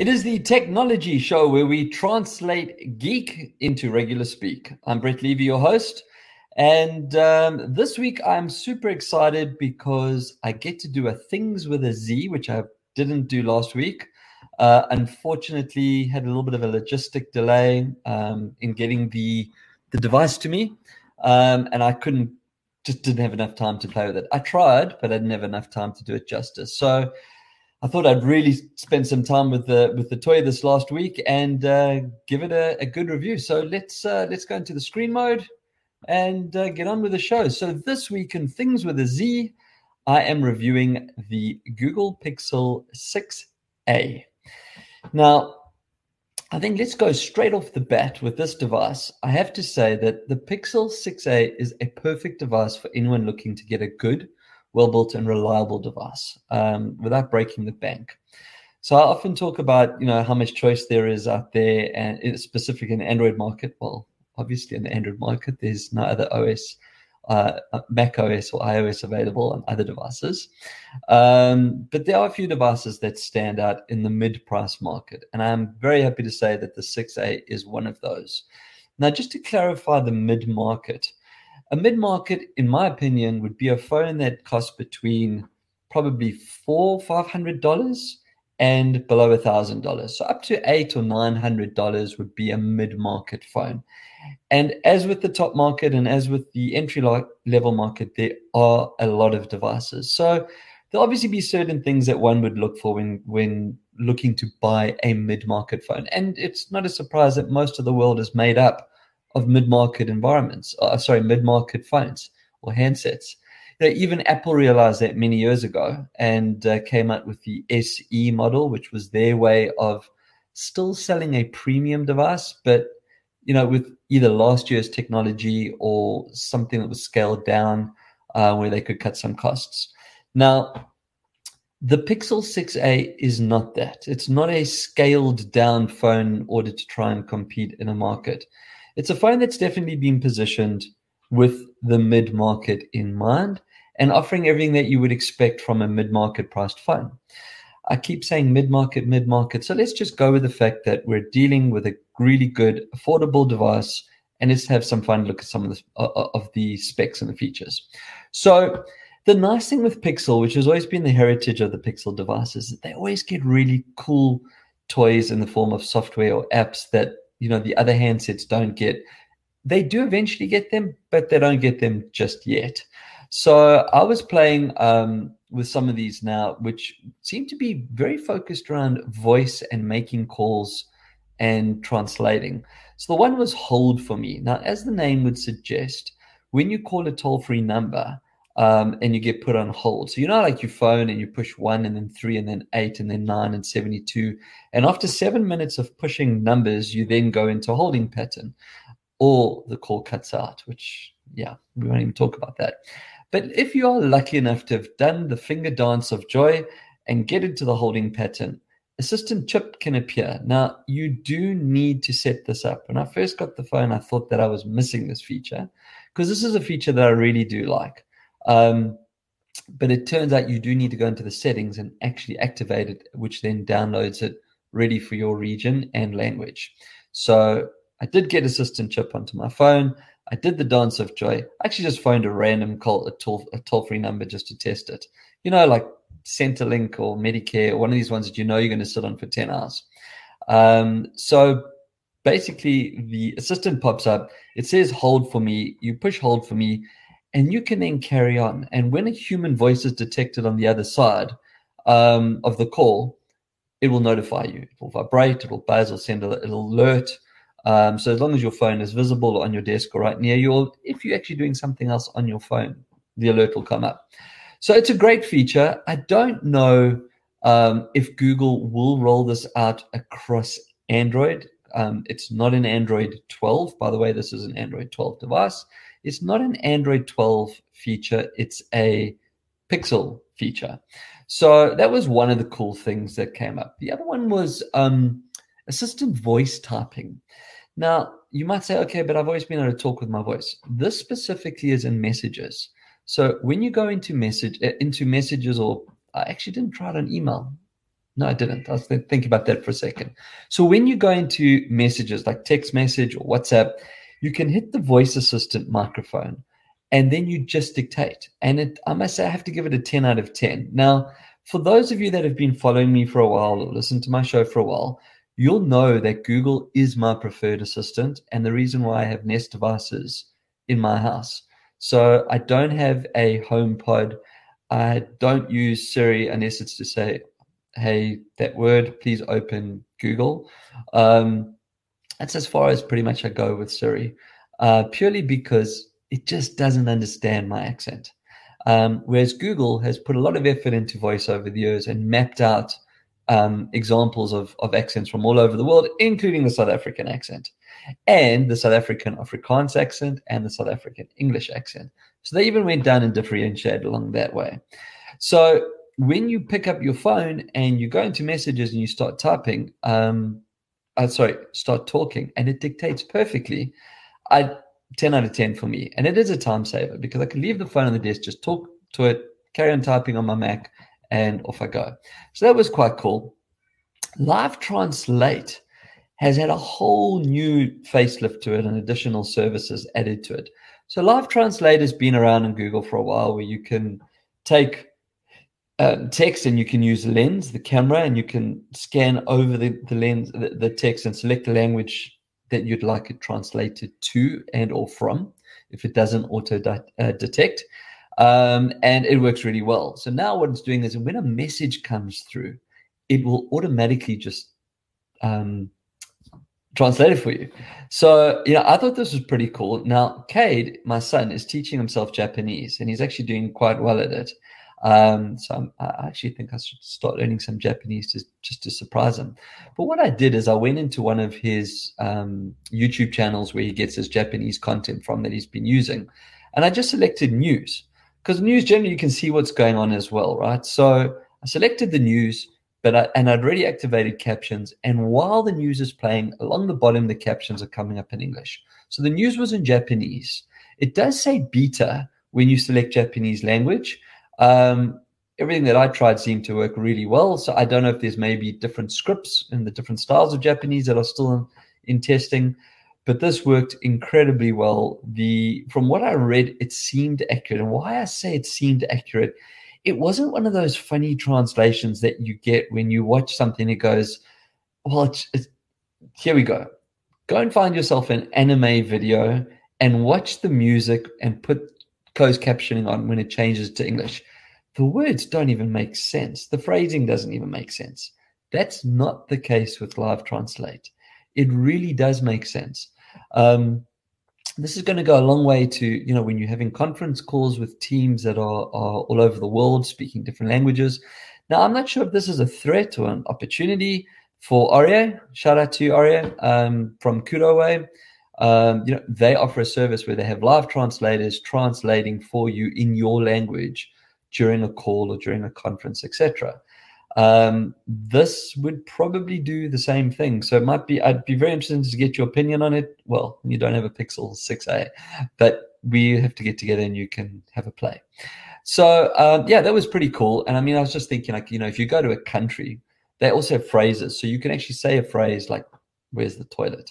It is the technology show where we translate geek into regular speak. I'm Brett Levy, your host. And um, this week I'm super excited because I get to do a Things with a Z, which I didn't do last week. Uh, unfortunately, had a little bit of a logistic delay um, in getting the the device to me, um, and I couldn't just didn't have enough time to play with it. I tried, but I didn't have enough time to do it justice. So I thought I'd really spend some time with the with the toy this last week and uh, give it a, a, good review. So let's uh, let's go into the screen mode and uh, get on with the show. So this week in things with a Z, I am reviewing the Google Pixel 6a. Now, I think let's go straight off the bat with this device. I have to say that the Pixel 6a is a perfect device for anyone looking to get a good well built and reliable device um, without breaking the bank. So I often talk about you know how much choice there is out there, and specifically in the Android market. Well, obviously in the Android market, there's no other OS, uh, Mac OS or iOS available on other devices. Um, but there are a few devices that stand out in the mid-price market, and I'm very happy to say that the 6A is one of those. Now, just to clarify the mid-market, a mid market, in my opinion, would be a phone that costs between probably four, five hundred dollars and below a thousand dollars. So up to eight or nine hundred dollars would be a mid market phone. And as with the top market and as with the entry level market, there are a lot of devices. So there'll obviously be certain things that one would look for when when looking to buy a mid market phone. And it's not a surprise that most of the world is made up of mid-market environments. Uh, sorry, mid-market phones or handsets. Even Apple realized that many years ago and uh, came out with the SE model, which was their way of still selling a premium device, but you know, with either last year's technology or something that was scaled down uh, where they could cut some costs. Now, the Pixel 6a is not that. It's not a scaled down phone in order to try and compete in a market it's a phone that's definitely been positioned with the mid market in mind and offering everything that you would expect from a mid market priced phone. I keep saying mid market, mid market. So let's just go with the fact that we're dealing with a really good, affordable device and let's have some fun look at some of the, of the specs and the features. So the nice thing with Pixel, which has always been the heritage of the Pixel devices, is that they always get really cool toys in the form of software or apps that you know the other handsets don't get they do eventually get them but they don't get them just yet. So i was playing um, with some of these now which seem to be very focused around voice and making calls and translating. So the one was hold for me. Now as the name would suggest when you call a toll free number um, and you get put on hold. So you know, like your phone, and you push one, and then three, and then eight, and then nine, and seventy-two. And after seven minutes of pushing numbers, you then go into holding pattern, or the call cuts out. Which, yeah, we won't even talk about that. But if you are lucky enough to have done the finger dance of joy and get into the holding pattern, assistant chip can appear. Now, you do need to set this up. When I first got the phone, I thought that I was missing this feature because this is a feature that I really do like. Um, but it turns out you do need to go into the settings and actually activate it, which then downloads it ready for your region and language. So I did get assistant chip onto my phone. I did the dance of joy. I actually just phoned a random call, a toll, a toll free number just to test it. You know, like Centrelink or Medicare one of these ones that you know you're going to sit on for 10 hours. Um, so basically, the assistant pops up. It says hold for me. You push hold for me and you can then carry on. And when a human voice is detected on the other side um, of the call, it will notify you. It will vibrate, it will buzz, or send an alert. Um, so as long as your phone is visible on your desk or right near you, or if you're actually doing something else on your phone, the alert will come up. So it's a great feature. I don't know um, if Google will roll this out across Android. Um, it's not an Android 12. By the way, this is an Android 12 device. It's not an Android 12 feature, it's a Pixel feature. So that was one of the cool things that came up. The other one was um, assistant voice typing. Now, you might say, okay, but I've always been able to talk with my voice. This specifically is in messages. So when you go into message uh, into messages, or I actually didn't try it on email. No, I didn't. I was thinking about that for a second. So when you go into messages like text message or WhatsApp, you can hit the voice assistant microphone and then you just dictate. And it, I must say, I have to give it a 10 out of 10. Now, for those of you that have been following me for a while or listened to my show for a while, you'll know that Google is my preferred assistant and the reason why I have Nest devices in my house. So I don't have a home pod. I don't use Siri unless it's to say, hey, that word, please open Google. Um, that's as far as pretty much I go with Siri, uh, purely because it just doesn't understand my accent. Um, whereas Google has put a lot of effort into voice over the years and mapped out um, examples of, of accents from all over the world, including the South African accent and the South African Afrikaans accent and the South African English accent. So they even went down and differentiated along that way. So when you pick up your phone and you go into messages and you start typing, um, uh, sorry, start talking, and it dictates perfectly, I 10 out of 10 for me. And it is a time saver because I can leave the phone on the desk, just talk to it, carry on typing on my Mac, and off I go. So that was quite cool. Live Translate has had a whole new facelift to it and additional services added to it. So Live Translate has been around in Google for a while where you can take text and you can use lens, the camera, and you can scan over the, the lens, the, the text and select the language that you'd like it translated to and or from if it doesn't auto uh, detect. Um, and it works really well. So now what it's doing is when a message comes through it will automatically just um, translate it for you. So you know i thought this was pretty cool. Now cade my son is teaching himself japanese and he's actually doing quite well at it um, so I'm, i actually think I should start learning some Japanese just, just to surprise him. But what I did is I went into one of his um, YouTube channels where he gets his Japanese content from that he's been using, and I just selected news because news generally you can see what's going on as well, right? So I selected the news, but I, and I'd already activated captions, and while the news is playing, along the bottom the captions are coming up in English. So the news was in Japanese. It does say beta when you select Japanese language um, everything that I tried seemed to work really well. So I don't know if there's maybe different scripts and the different styles of Japanese that are still in, in testing, but this worked incredibly well. The from what I read, it seemed accurate. And why I say it seemed accurate, it wasn't one of those funny translations that you get when you watch something. It goes, well, it's, it's, here we go. Go and find yourself an anime video and watch the music and put closed captioning on when it changes to English the words don't even make sense. The phrasing doesn't even make sense. That's not the case with Live Translate. It really does make sense. Um, this is going to go a long way to, you know, when you're having conference calls with teams that are, are all over the world speaking different languages. Now, I'm not sure if this is a threat or an opportunity for Aria. Shout out to Aria um, from Kudoway. Um, you know, they offer a service where they have live translators translating for you in your language during a call or during a conference, etc. Um, this would probably do the same thing. So it might be, I'd be very interested to get your opinion on it. Well, you don't have a Pixel 6a, but we have to get together and you can have a play. So um, yeah, that was pretty cool. And I mean, I was just thinking, like, you know, if you go to a country, they also have phrases. So you can actually say a phrase like, where's the toilet?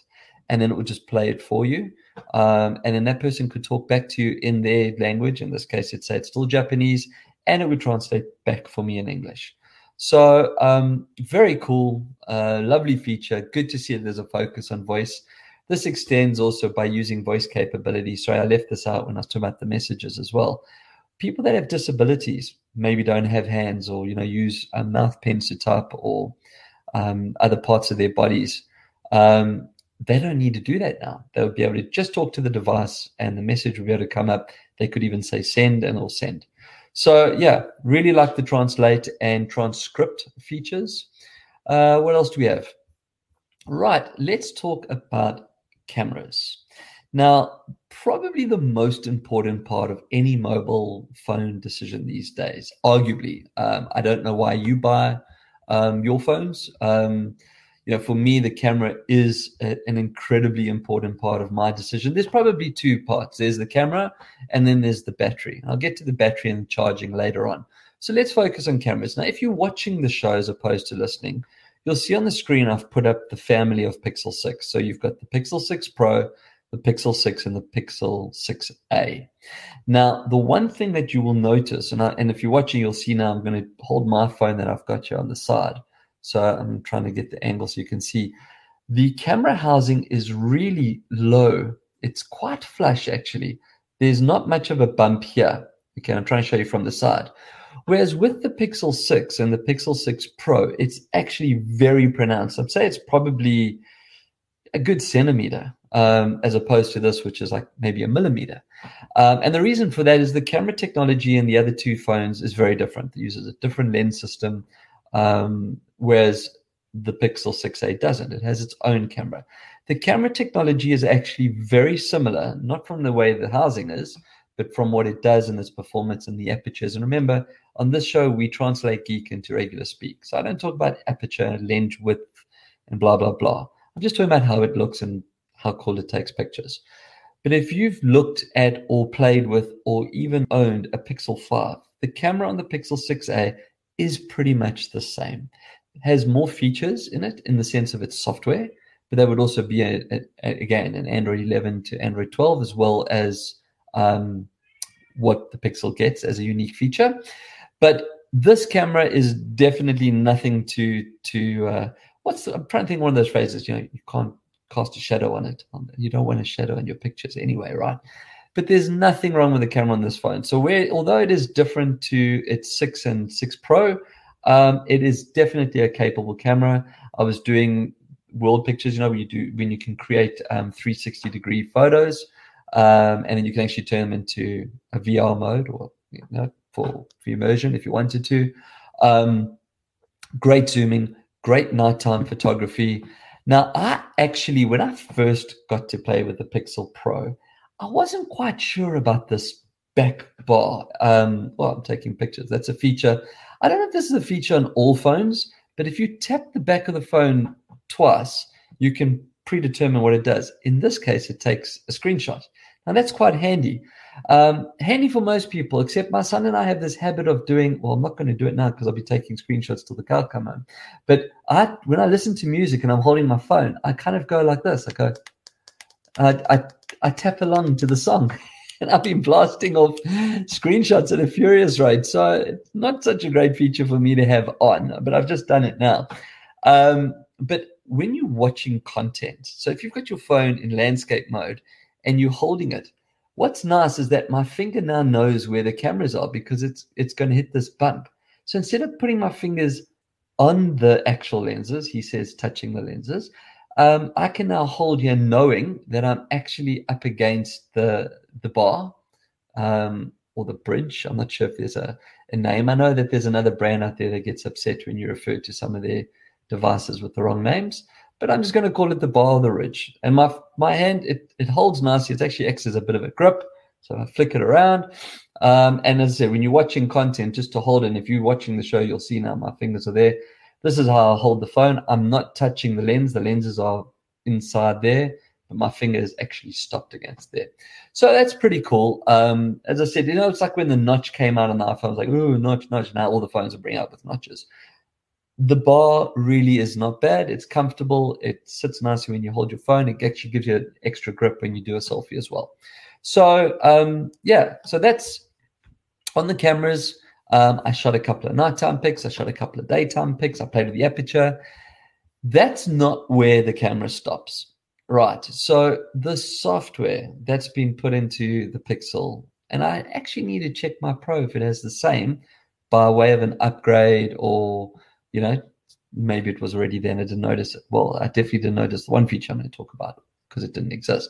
And then it would just play it for you. Um, and then that person could talk back to you in their language. In this case, it'd say it's still Japanese and it would translate back for me in English. So um, very cool, uh, lovely feature. Good to see that there's a focus on voice. This extends also by using voice capability. Sorry, I left this out when I was talking about the messages as well. People that have disabilities maybe don't have hands or you know use a mouth pens to type or um, other parts of their bodies. Um, they don't need to do that now. They'll be able to just talk to the device and the message will be able to come up. They could even say send and it'll send. So yeah, really like the translate and transcript features. Uh, what else do we have? Right, let's talk about cameras. Now, probably the most important part of any mobile phone decision these days, arguably. Um, I don't know why you buy um, your phones. Um, you know, for me, the camera is a, an incredibly important part of my decision. There's probably two parts. There's the camera, and then there's the battery. I'll get to the battery and charging later on. So let's focus on cameras. Now, if you're watching the show as opposed to listening, you'll see on the screen I've put up the family of Pixel 6. So you've got the Pixel 6 Pro, the Pixel 6, and the Pixel 6a. Now, the one thing that you will notice, and, I, and if you're watching, you'll see now I'm going to hold my phone that I've got here on the side. So I'm trying to get the angle so you can see. The camera housing is really low. It's quite flush, actually. There's not much of a bump here. Okay, I'm trying to show you from the side. Whereas with the Pixel 6 and the Pixel 6 Pro, it's actually very pronounced. I'd say it's probably a good centimeter um, as opposed to this, which is like maybe a millimeter. Um, and the reason for that is the camera technology in the other two phones is very different. It uses a different lens system, um, whereas the Pixel 6a doesn't. It has its own camera. The camera technology is actually very similar, not from the way the housing is, but from what it does in its performance and the apertures. And remember, on this show, we translate geek into regular speak. So I don't talk about aperture, lens width, and blah, blah, blah. I'm just talking about how it looks and how cool it takes pictures. But if you've looked at or played with or even owned a Pixel 5, the camera on the Pixel 6a is pretty much the same. It has more features in it in the sense of its software, but that would also be, a, a, again, an Android 11 to Android 12, as well as um, what the Pixel gets as a unique feature. But this camera is definitely nothing to to uh, what's the, I'm trying to think one of those phrases. You know, you can't cast a shadow on it. You don't want a shadow in your pictures anyway, right? But there's nothing wrong with the camera on this phone. So where although it is different to its six and six Pro, um, it is definitely a capable camera. I was doing world pictures, you know, when you do when you can create um, 360 degree photos um, and then you can actually turn them into a VR mode or you know, for, for immersion if you wanted to. Um, great zooming, great nighttime photography. Now, I actually, when I first got to play with the Pixel Pro, I wasn't quite sure about this back bar. Um, well, I'm taking pictures. That's a feature. I don't know if this is a feature on all phones, but if you tap the back of the phone twice, you can predetermine what it does. In this case, it takes a screenshot. Now, that's quite handy. Um, handy for most people, except my son and I have this habit of doing. Well, I'm not going to do it now because I'll be taking screenshots till the car come home. But I, when I listen to music and I'm holding my phone, I kind of go like this. I go, I, I, I tap along to the song, and I've been blasting off screenshots at a furious rate. So it's not such a great feature for me to have on, but I've just done it now. Um, but when you're watching content, so if you've got your phone in landscape mode and you're holding it, what's nice is that my finger now knows where the cameras are because it's it's going to hit this bump. So instead of putting my fingers on the actual lenses, he says touching the lenses, um, I can now hold here knowing that I'm actually up against the the bar um, or the bridge. I'm not sure if there's a, a name. I know that there's another brand out there that gets upset when you refer to some of their devices with the wrong names. But I'm just going to call it the bar of the ridge. And my my hand it, it holds nicely. It actually acts as a bit of a grip. So I flick it around. Um, and as I said, when you're watching content, just to hold it, and if you're watching the show, you'll see now my fingers are there. This is how I hold the phone. I'm not touching the lens. The lenses are inside there, but my finger is actually stopped against there. So that's pretty cool. Um, as I said, you know, it's like when the notch came out on the iPhone, I was like, oh, notch, notch. Now all the phones are bringing out with notches the bar really is not bad. It's comfortable. It sits nicely when you hold your phone. It actually gives you an extra grip when you do a selfie as well. So um, yeah, so that's on the cameras. Um, I shot a couple of nighttime pics. I shot a couple of daytime pics. I played with the aperture. That's not where the camera stops. Right. So the software that's been put into the Pixel, and I actually need to check my Pro if it has the same by way of an upgrade or you know, maybe it was already there and I didn't notice it. Well, I definitely didn't notice the one feature I'm going to talk about because it didn't exist.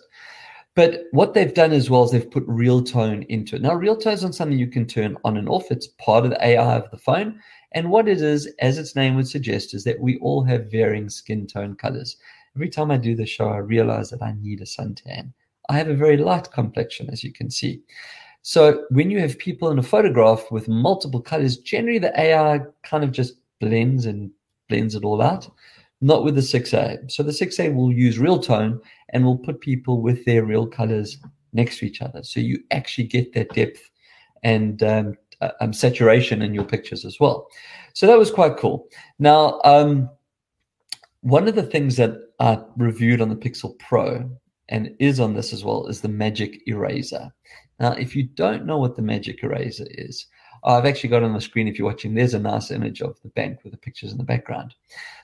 But what they've done as well is they've put real tone into it. Now, real tone is not something you can turn on and off. It's part of the AI of the phone. And what it is, as its name would suggest, is that we all have varying skin tone colors. Every time I do the show, I realize that I need a suntan. I have a very light complexion, as you can see. So when you have people in a photograph with multiple colors, generally the AI kind of just blends and blends it all out. Not with the 6A. So the 6A will use real tone and will put people with their real colors next to each other. So you actually get that depth and um, uh, um, saturation in your pictures as well. So that was quite cool. Now, um, one of the things that I reviewed on the Pixel Pro and is on this as well is the Magic Eraser. Now, if you don't know what the Magic Eraser is, I've actually got on the screen if you're watching, there's a nice image of the bank with the pictures in the background.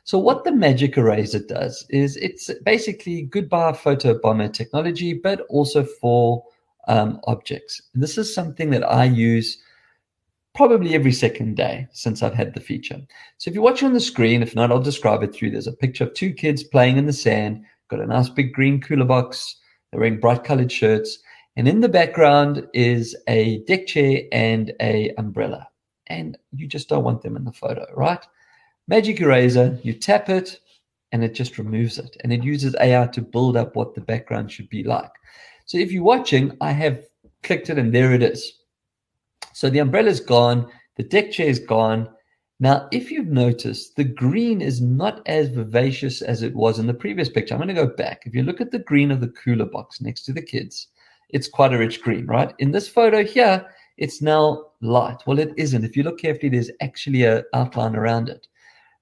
So what the Magic Eraser does is it's basically goodbye photo bomber technology, but also for um, objects. And this is something that I use probably every second day since I've had the feature. So if you're watching on the screen, if not, I'll describe it through. There's a picture of two kids playing in the sand, got a nice big green cooler box. They're wearing bright colored shirts. And in the background is a deck chair and a umbrella. And you just don't want them in the photo, right? Magic Eraser, you tap it and it just removes it. And it uses AI to build up what the background should be like. So if you're watching, I have clicked it and there it is. So the umbrella's gone, the deck chair is gone. Now, if you've noticed, the green is not as vivacious as it was in the previous picture. I'm going to go back. If you look at the green of the cooler box next to the kids, it's quite a rich green, right? In this photo here, it's now light. Well, it isn't. If you look carefully, there's actually an outline around it.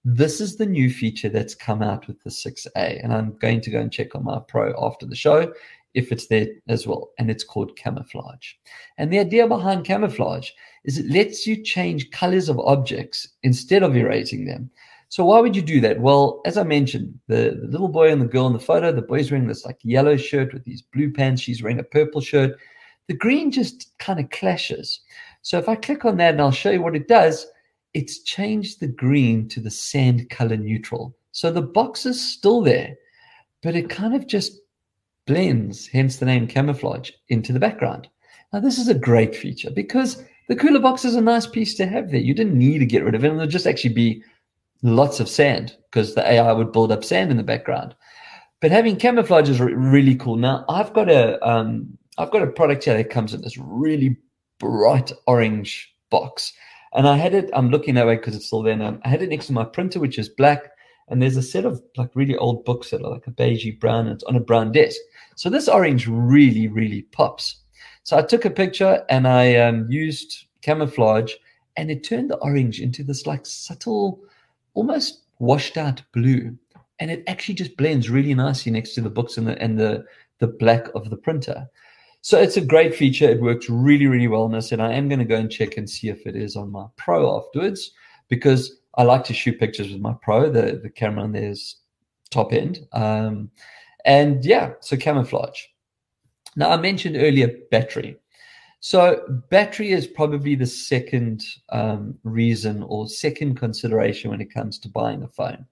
This is the new feature that's come out with the 6A, and I'm going to go and check on my Pro after the show if it's there as well. And it's called camouflage. And the idea behind camouflage is it lets you change colors of objects instead of erasing them. So why would you do that? Well, as I mentioned, the, the little boy and the girl in the photo, the boy's wearing this like yellow shirt with these blue pants. She's wearing a purple shirt. The green just kind of clashes. So if I click on that and I'll show you what it does, it's changed the green to the sand color neutral. So the box is still there, but it kind of just blends, hence the name camouflage, into the background. Now, this is a great feature because the cooler box is a nice piece to have there. You didn't need to get rid of it, and there'll just actually be lots of sand because the AI would build up sand in the background. But having camouflage is re- really cool. Now, I've got a um, I've got a product here that comes in this really bright orange box, and I had it. I'm looking that way because it's still there. Now. I had it next to my printer, which is black, and there's a set of like really old books that are like a beigey brown. And it's on a brown desk. So this orange really, really pops. So I took a picture and I um, used camouflage and it turned the orange into this like subtle, almost washed out blue. And it actually just blends really nicely next to the books and the, and the, the black of the printer. So it's a great feature. It works really, really well. And I said, I am going to go and check and see if it is on my Pro afterwards because I like to shoot pictures with my Pro. The, the camera on there is top end. Um, and yeah, so camouflage. Now, I mentioned earlier battery. So, battery is probably the second um, reason or second consideration when it comes to buying a phone.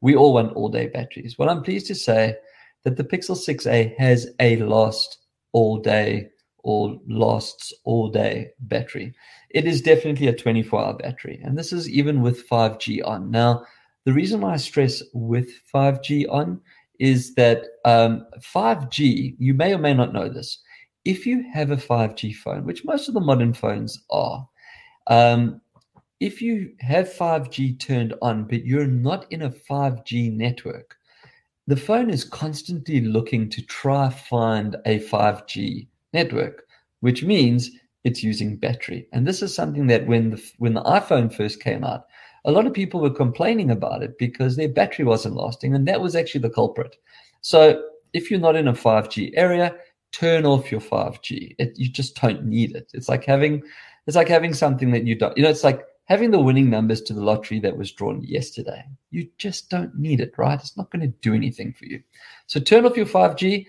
We all want all day batteries. Well, I'm pleased to say that the Pixel 6a has a last all day or lasts all day battery. It is definitely a 24 hour battery, and this is even with 5G on. Now, the reason why I stress with 5G on is that um, 5G, you may or may not know this, if you have a 5G phone, which most of the modern phones are, um, if you have 5G turned on, but you're not in a 5G network, the phone is constantly looking to try find a 5G network, which means it's using battery. And this is something that when the when the iPhone first came out, a lot of people were complaining about it because their battery wasn't lasting, and that was actually the culprit. So if you're not in a 5G area, turn off your 5G. It, you just don't need it. It's like having it's like having something that you don't. You know, it's like having the winning numbers to the lottery that was drawn yesterday. You just don't need it, right? It's not going to do anything for you. So turn off your 5G.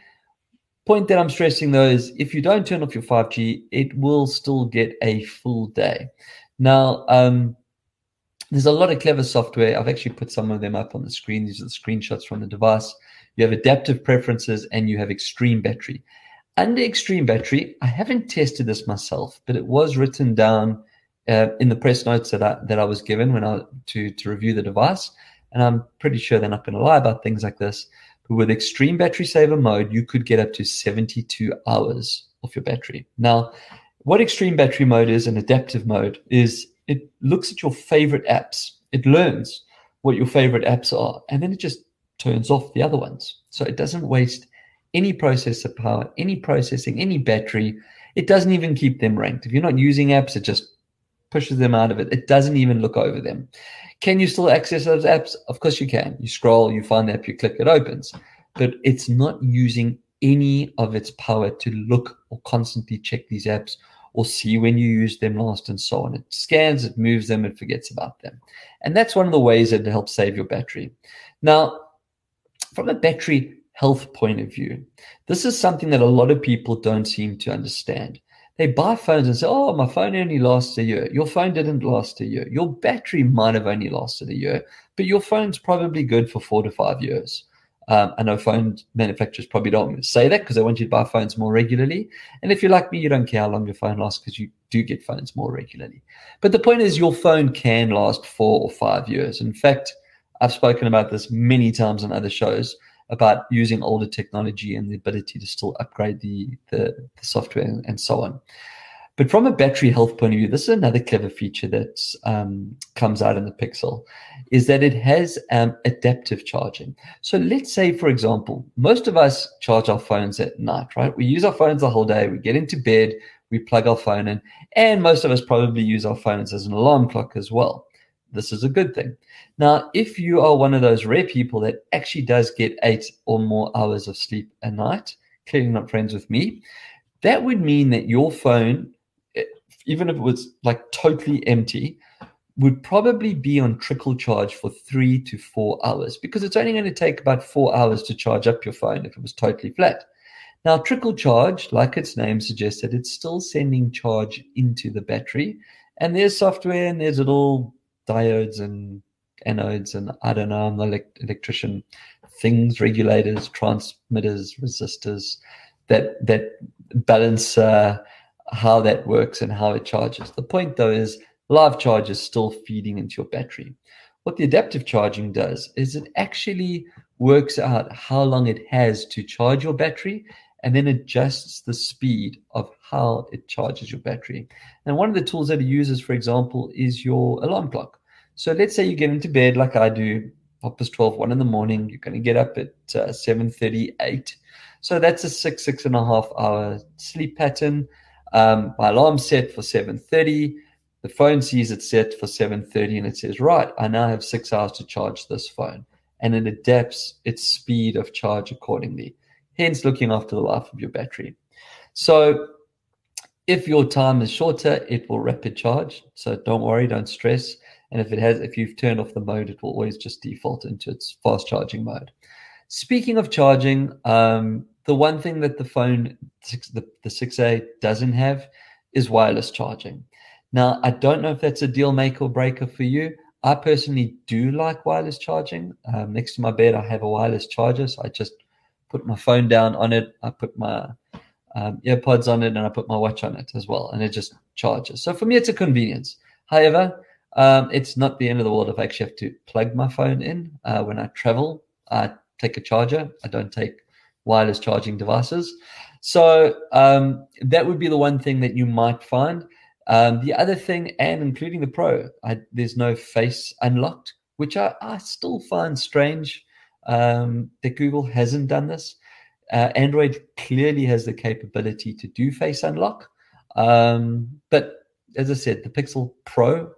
Point that I'm stressing though is if you don't turn off your 5G, it will still get a full day. Now, um, there's a lot of clever software. I've actually put some of them up on the screen. These are the screenshots from the device. You have adaptive preferences and you have extreme battery. Under extreme battery, I haven't tested this myself, but it was written down uh, in the press notes that I, that I was given when I to to review the device. And I'm pretty sure they're not going to lie about things like this. But with extreme battery saver mode, you could get up to 72 hours of your battery. Now, what extreme battery mode is and adaptive mode is it looks at your favorite apps. It learns what your favorite apps are, and then it just turns off the other ones. So it doesn't waste any processor power, any processing, any battery. It doesn't even keep them ranked. If you're not using apps, it just pushes them out of it. It doesn't even look over them. Can you still access those apps? Of course you can. You scroll, you find the app, you click, it opens. But it's not using any of its power to look or constantly check these apps or see when you use them last and so on. It scans, it moves them, it forgets about them. And that's one of the ways that it helps save your battery. Now, from a battery health point of view, this is something that a lot of people don't seem to understand. They buy phones and say, Oh, my phone only lasts a year. Your phone didn't last a year. Your battery might have only lasted a year, but your phone's probably good for four to five years. Um, I know phone manufacturers probably don't say that because they want you to buy phones more regularly. And if you're like me, you don't care how long your phone lasts because you do get phones more regularly. But the point is, your phone can last four or five years. In fact, I've spoken about this many times on other shows about using older technology and the ability to still upgrade the, the, the software and, and so on. But from a battery health point of view, this is another clever feature that um, comes out in the Pixel, is that it has um, adaptive charging. So let's say, for example, most of us charge our phones at night, right? We use our phones the whole day. We get into bed, we plug our phone in, and most of us probably use our phones as an alarm clock as well. This is a good thing. Now, if you are one of those rare people that actually does get eight or more hours of sleep a night, clearly not friends with me, that would mean that your phone eh, even if it was like totally empty, would probably be on trickle charge for three to four hours because it's only going to take about four hours to charge up your phone if it was totally flat. Now, trickle charge, like its name suggested, it's still sending charge into the battery. And there's software and there's little diodes and anodes and I don't know, I'm the electrician, things, regulators, transmitters, resistors that that balance uh, how that works and how it charges. The point though is live charge is still feeding into your battery. What the adaptive charging does is it actually works out how long it has to charge your battery and then adjusts the speed of how it charges your battery. And one of the tools that it uses, for example, is your alarm clock. So let's say you get into bed like I do, half past 12, 1 in the morning, you're going to get up at uh, 7.38. So that's a six, six and a half hour sleep pattern. Um, my alarm's set for 7.30. The phone sees it set for 7.30 and it says, right, I now have six hours to charge this phone. And it adapts its speed of charge accordingly, hence looking after the life of your battery. So if your time is shorter, it will rapid charge. So don't worry, don't stress. And if it has, if you've turned off the mode, it will always just default into its fast charging mode. Speaking of charging, um, the one thing that the phone, the, the 6A doesn't have is wireless charging. Now, I don't know if that's a deal maker or breaker for you. I personally do like wireless charging. Um, next to my bed, I have a wireless charger. So I just put my phone down on it. I put my um, earpods on it and I put my watch on it as well. And it just charges. So for me, it's a convenience. However, um, it's not the end of the world if I actually have to plug my phone in uh, when I travel. I take a charger. I don't take wireless charging devices. So um, that would be the one thing that you might find. Um, the other thing, and including the Pro, I, there's no face unlocked, which I, I still find strange um, that Google hasn't done this. Uh, Android clearly has the capability to do face unlock. Um, but as I said, the Pixel Pro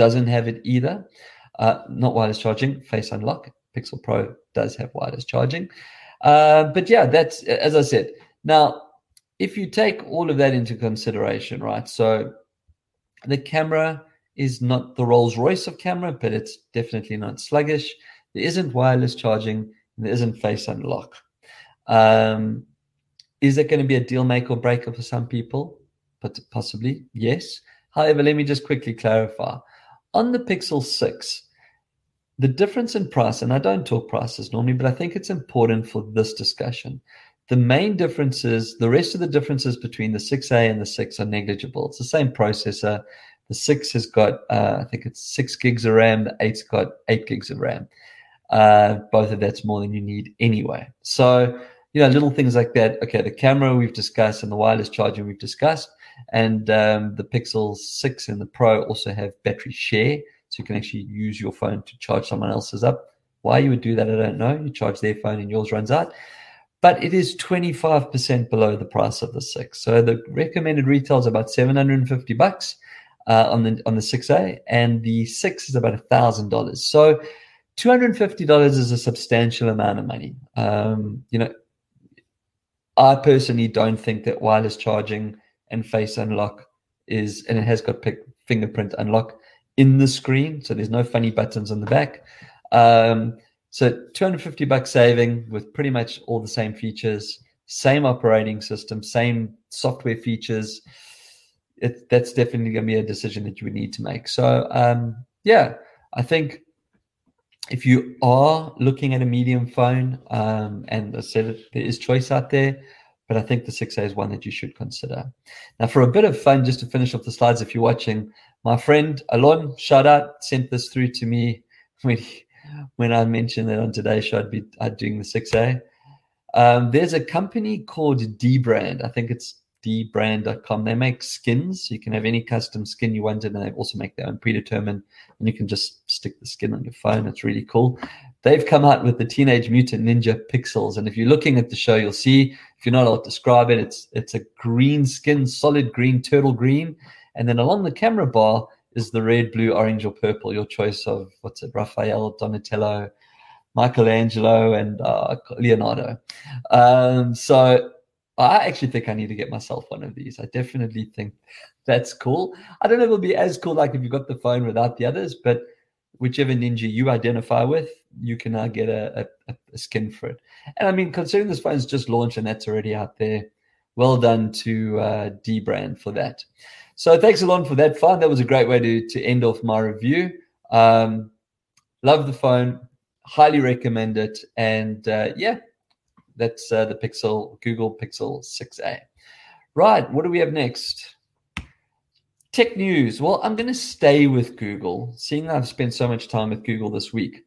doesn't have it either. Uh, not wireless charging, face unlock. Pixel Pro does have wireless charging. Uh, but yeah, that's as I said. Now, if you take all of that into consideration, right? So the camera is not the Rolls Royce of camera, but it's definitely not sluggish. There isn't wireless charging, there isn't face unlock. Um, is that going to be a deal maker or breaker for some people? But possibly, yes. However, let me just quickly clarify. On the Pixel 6, the difference in price, and I don't talk prices normally, but I think it's important for this discussion. The main difference is the rest of the differences between the 6A and the 6 are negligible. It's the same processor. The 6 has got, uh, I think it's 6 gigs of RAM. The 8's got 8 gigs of RAM. Uh, both of that's more than you need anyway. So, you know, little things like that. Okay, the camera we've discussed and the wireless charging we've discussed. And um, the Pixel 6 and the Pro also have battery share so you can actually use your phone to charge someone else's up. Why you would do that, I don't know. You charge their phone and yours runs out. But it is 25% below the price of the six. So the recommended retail is about 750 bucks. uh, on the on the 6A, and the six is about a thousand dollars. So, two hundred and fifty dollars is a substantial amount of money. Um, you know, I personally don't think that wireless charging and face unlock is, and it has got pic, fingerprint unlock in the screen, so there's no funny buttons on the back. Um, so 250 bucks saving with pretty much all the same features, same operating system, same software features. It, that's definitely going to be a decision that you would need to make. So um, yeah, I think if you are looking at a medium phone, um, and I said there is choice out there, but I think the 6A is one that you should consider. Now, for a bit of fun, just to finish off the slides, if you're watching, my friend Alon, shout out, sent this through to me when he, when I mentioned that on today's show I'd be I'd doing the 6A. Um, there's a company called dbrand. I think it's dbrand.com. They make skins. You can have any custom skin you wanted, and they also make their own predetermined, and you can just stick the skin on your phone. It's really cool. They've come out with the Teenage Mutant Ninja Pixels, and if you're looking at the show, you'll see. If you're not able to describe it, it's it's a green skin, solid green, turtle green, and then along the camera bar is the red, blue, orange, or purple. Your choice of what's it, Raphael, Donatello, Michelangelo, and uh, Leonardo. Um, so I actually think I need to get myself one of these. I definitely think that's cool. I don't know if it'll be as cool like if you got the phone without the others, but whichever ninja you identify with, you can now get a, a, a skin for it. And I mean, considering this phone's just launched and that's already out there, well done to uh, dbrand for that. So thanks a lot for that phone. That was a great way to, to end off my review. Um, love the phone. Highly recommend it. And uh, yeah, that's uh, the Pixel, Google Pixel 6a. Right, what do we have next? Tech news. Well, I'm going to stay with Google, seeing I've spent so much time with Google this week.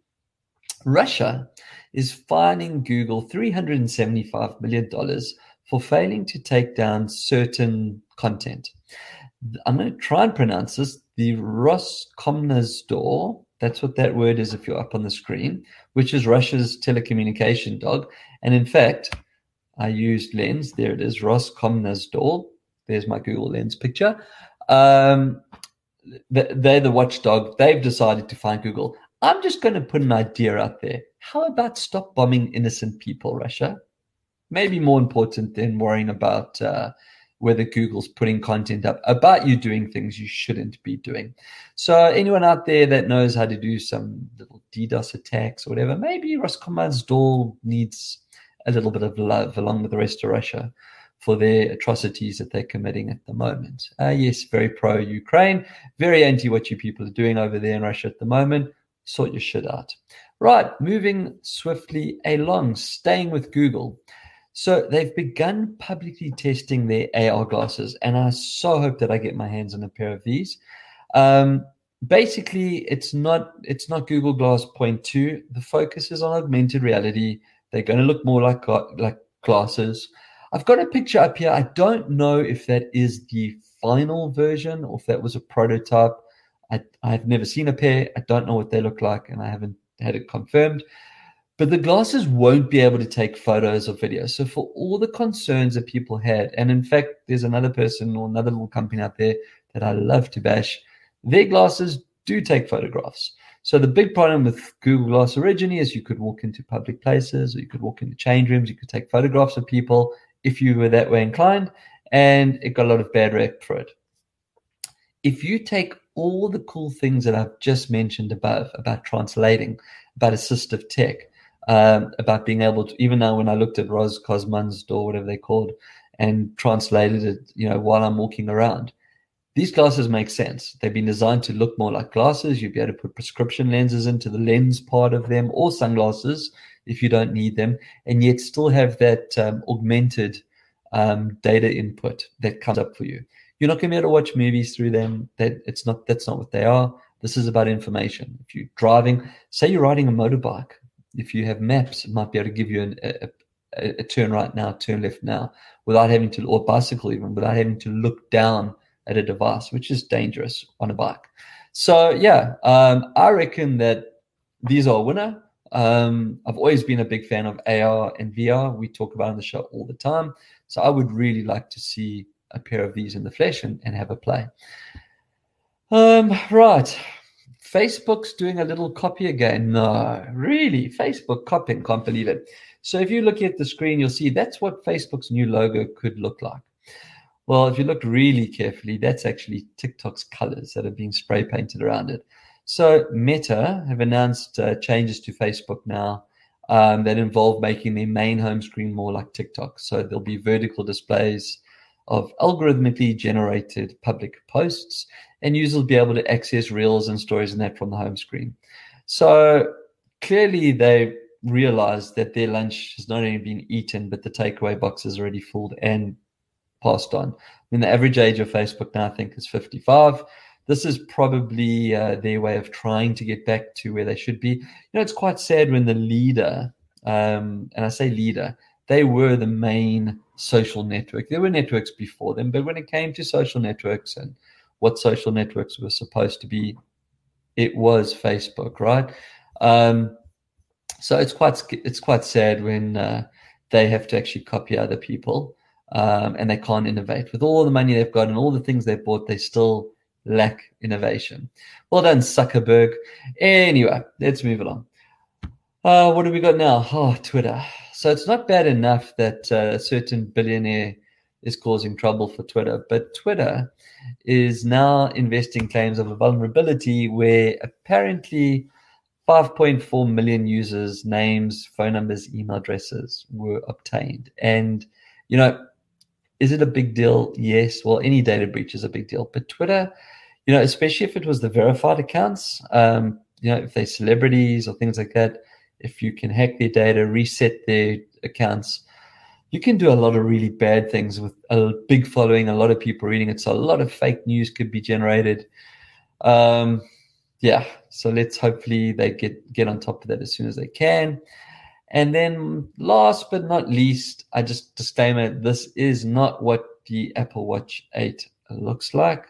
Russia is fining Google $375 million for failing to take down certain content. I'm going to try and pronounce this the Roskomnadzor. That's what that word is if you're up on the screen, which is Russia's telecommunication dog. And in fact, I used Lens. There it is, Roskomnadzor. There's my Google Lens picture. Um, they're the watchdog. They've decided to find Google. I'm just going to put an idea out there. How about stop bombing innocent people, Russia? Maybe more important than worrying about uh, whether Google's putting content up about you doing things you shouldn't be doing. So anyone out there that knows how to do some little DDoS attacks or whatever, maybe Roskomnadzor needs a little bit of love along with the rest of Russia for their atrocities that they're committing at the moment. Uh, yes, very pro Ukraine, very anti what you people are doing over there in Russia at the moment. Sort your shit out. Right, moving swiftly along, staying with Google. So they've begun publicly testing their AR glasses, and I so hope that I get my hands on a pair of these. Um, basically, it's not it's not Google Glass Point Two. The focus is on augmented reality. They're going to look more like like glasses. I've got a picture up here. I don't know if that is the final version or if that was a prototype. I, I've never seen a pair. I don't know what they look like, and I haven't had it confirmed. But the glasses won't be able to take photos or videos. So for all the concerns that people had, and in fact, there's another person or another little company out there that I love to bash. Their glasses do take photographs. So the big problem with Google Glass originally is you could walk into public places, or you could walk into change rooms, you could take photographs of people if you were that way inclined, and it got a lot of bad rep for it. If you take all the cool things that I've just mentioned above about translating, about assistive tech, um, about being able to, even now when I looked at Roskomnadzor, whatever they called, and translated it, you know, while I'm walking around, these glasses make sense. They've been designed to look more like glasses. You'd be able to put prescription lenses into the lens part of them or sunglasses if you don't need them, and yet still have that um, augmented um, data input that comes up for you. You're not going to be able to watch movies through them. That it's not. That's not what they are. This is about information. If you're driving, say you're riding a motorbike, if you have maps, it might be able to give you an, a, a, a, turn right now, turn left now, without having to, or bicycle even, without having to look down at a device, which is dangerous on a bike. So yeah, um, I reckon that these are a winner. Um, I've always been a big fan of AR and VR. We talk about on the show all the time. So I would really like to see a pair of these in the flesh and, and have a play. Um, right. Facebook's doing a little copy again. No, really, Facebook copying, can't believe it. So if you look at the screen, you'll see that's what Facebook's new logo could look like. Well, if you look really carefully, that's actually TikTok's colors that have been spray painted around it. So Meta have announced uh, changes to Facebook now um, that involve making their main home screen more like TikTok. So there'll be vertical displays of algorithmically generated public posts, and users will be able to access reels and stories and that from the home screen. So clearly, they realized that their lunch has not only been eaten, but the takeaway box is already filled and passed on. I mean, the average age of Facebook now, I think, is 55. This is probably uh, their way of trying to get back to where they should be. You know, it's quite sad when the leader, um, and I say leader, they were the main social network. There were networks before them, but when it came to social networks and what social networks were supposed to be, it was Facebook, right? Um, so it's quite it's quite sad when uh, they have to actually copy other people um, and they can't innovate with all the money they've got and all the things they've bought. They still lack innovation. Well done, Zuckerberg. Anyway, let's move along. Uh, what have we got now? Oh, Twitter. So it's not bad enough that uh, a certain billionaire is causing trouble for Twitter, but Twitter is now investing claims of a vulnerability where apparently 5.4 million users' names, phone numbers, email addresses were obtained. And, you know, is it a big deal? Yes. Well, any data breach is a big deal. But Twitter, you know, especially if it was the verified accounts, um, you know, if they're celebrities or things like that, if you can hack their data, reset their accounts, you can do a lot of really bad things with a big following, a lot of people reading it. So a lot of fake news could be generated. Um, yeah, so let's hopefully they get get on top of that as soon as they can. And then last but not least, I just disclaimer this is not what the Apple Watch 8 looks like.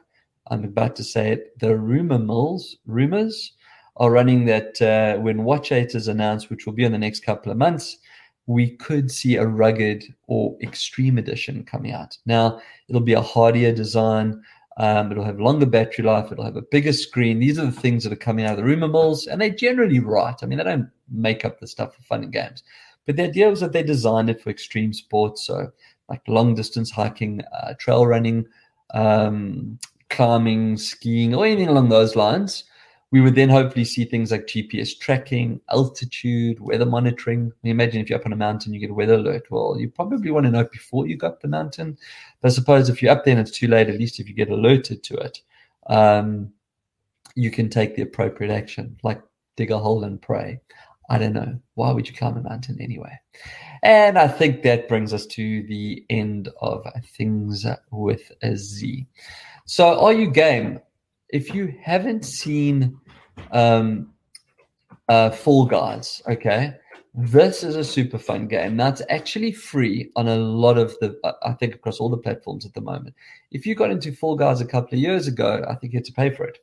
I'm about to say it. The rumor mills, rumors are running that uh, when Watch 8 is announced, which will be in the next couple of months, we could see a rugged or extreme edition coming out. Now, it'll be a hardier design. Um, it'll have longer battery life. It'll have a bigger screen. These are the things that are coming out of the rumor mills, and they're generally right. I mean, they don't make up the stuff for fun and games. But the idea was that they designed it for extreme sports, so like long distance hiking, uh, trail running, um, climbing, skiing, or anything along those lines we would then hopefully see things like GPS tracking, altitude, weather monitoring. I imagine if you're up on a mountain, you get a weather alert. Well, you probably want to know before you go up the mountain. But I suppose if you're up there and it's too late, at least if you get alerted to it, um, you can take the appropriate action, like dig a hole and pray. I don't know. Why would you climb a mountain anyway? And I think that brings us to the end of things with a Z. So, are you game? If you haven't seen um, uh, Fall Guys. Okay, this is a super fun game. That's actually free on a lot of the, I think, across all the platforms at the moment. If you got into Fall Guys a couple of years ago, I think you had to pay for it.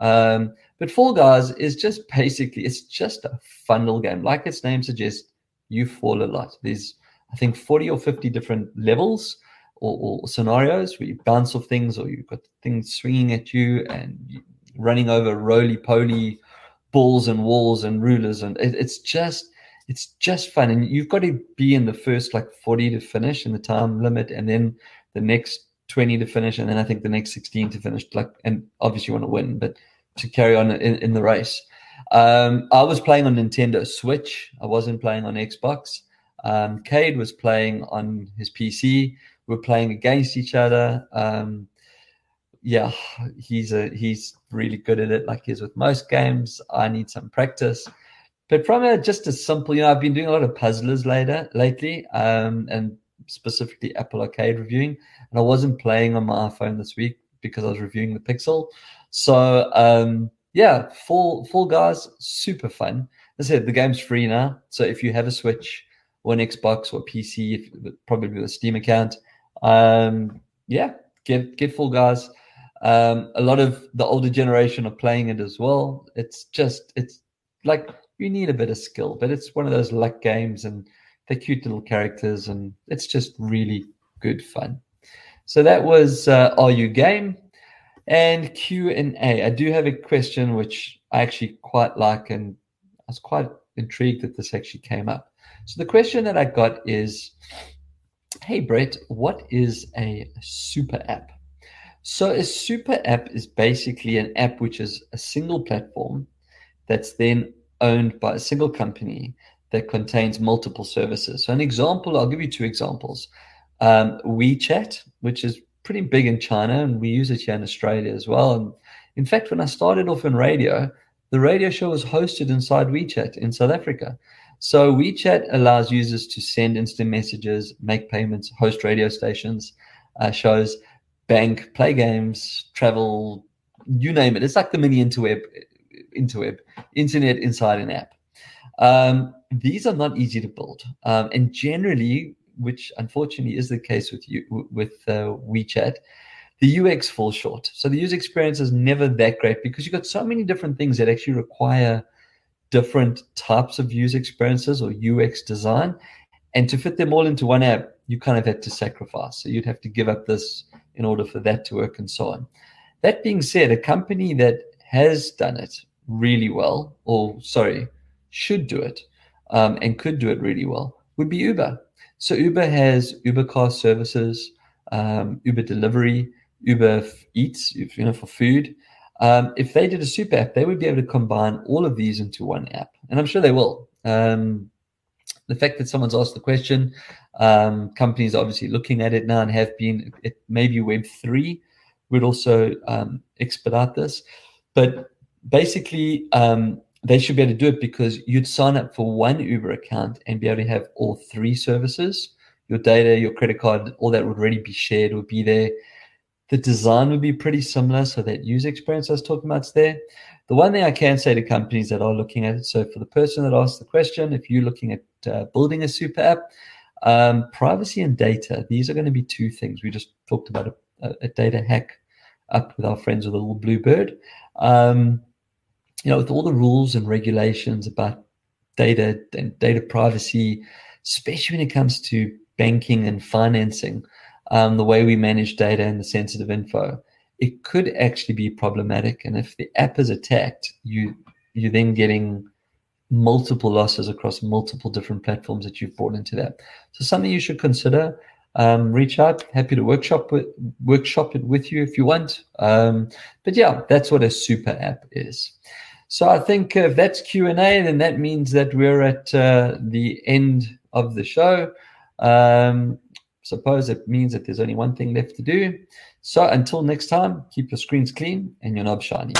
Um, but Fall Guys is just basically, it's just a fun little game. Like its name suggests, you fall a lot. There's, I think, 40 or 50 different levels or, or scenarios where you bounce off things or you've got things swinging at you and running over roly poly balls and walls and rulers, and it, it's just it's just fun. And you've got to be in the first like forty to finish in the time limit, and then the next twenty to finish, and then I think the next sixteen to finish. Like, and obviously you want to win, but to carry on in, in the race. Um, I was playing on Nintendo Switch. I wasn't playing on Xbox. Um, Cade was playing on his PC. We are playing against each other. Um, yeah, he's a he's really good at it. Like he is with most games. I need some practice. But from a just a simple, you know, I've been doing a lot of puzzlers later lately, um, and specifically Apple Arcade reviewing. And I wasn't playing on my iPhone this week because I was reviewing the Pixel. So um, yeah, Fall Fall Guys, super fun. As I said, the game's free now. So if you have a Switch or an Xbox or PC, if, probably with a Steam account, um, yeah, get get Fall Guys. Um, a lot of the older generation are playing it as well. It's just, it's like you need a bit of skill, but it's one of those luck games and they're cute little characters and it's just really good fun. So that was uh, Are You Game? And Q and A. I do have a question which I actually quite like, and I was quite intrigued that this actually came up. So the question that I got is, "Hey Brett, what is a super app?" So a super app is basically an app which is a single platform that's then owned by a single company that contains multiple services. So an example, I'll give you two examples. Um, WeChat, which is pretty big in China, and we use it here in Australia as well. And in fact, when I started off in radio, the radio show was hosted inside WeChat in South Africa. So WeChat allows users to send instant messages, make payments, host radio stations, uh, shows, bank, play games, travel, you name it. It's like the mini interweb, interweb, internet inside an app. Um, these are not easy to build, um, and generally which unfortunately is the case with you with uh, WeChat, the UX falls short. So the user experience is never that great because you've got so many different things that actually require different types of user experiences or UX design. And to fit them all into one app, you kind of had to sacrifice. So you'd have to give up this in order for that to work and so on. That being said, a company that has done it really well, or sorry, should do it um, and could do it really well, would be Uber. So Uber has Uber car services, um, Uber delivery, Uber Eats, you know, for food. Um, if they did a super app, they would be able to combine all of these into one app, and I'm sure they will. Um, the fact that someone's asked the question, um, companies are obviously looking at it now and have been. It, maybe Web three would also um, expedite this, but basically, um, they should be able to do it because you'd sign up for one Uber account and be able to have all three services. Your data, your credit card, all that would already be shared, would be there. The design would be pretty similar, so that user experience I was talking about is there. The one thing I can say to companies that are looking at it, so for the person that asked the question, if you're looking at uh, building a super app, um, privacy and data, these are going to be two things. We just talked about a, a data hack up with our friends with a little blue bird. Um, you know, with all the rules and regulations about data and data privacy, especially when it comes to banking and financing, um, the way we manage data and the sensitive info, it could actually be problematic. And if the app is attacked, you you're then getting multiple losses across multiple different platforms that you've brought into that. So something you should consider. Um, reach out. Happy to workshop with, workshop it with you if you want. Um, but yeah, that's what a super app is. So I think if that's Q and A, then that means that we're at uh, the end of the show. Um, suppose it means that there's only one thing left to do. So until next time, keep your screens clean and your knobs shiny.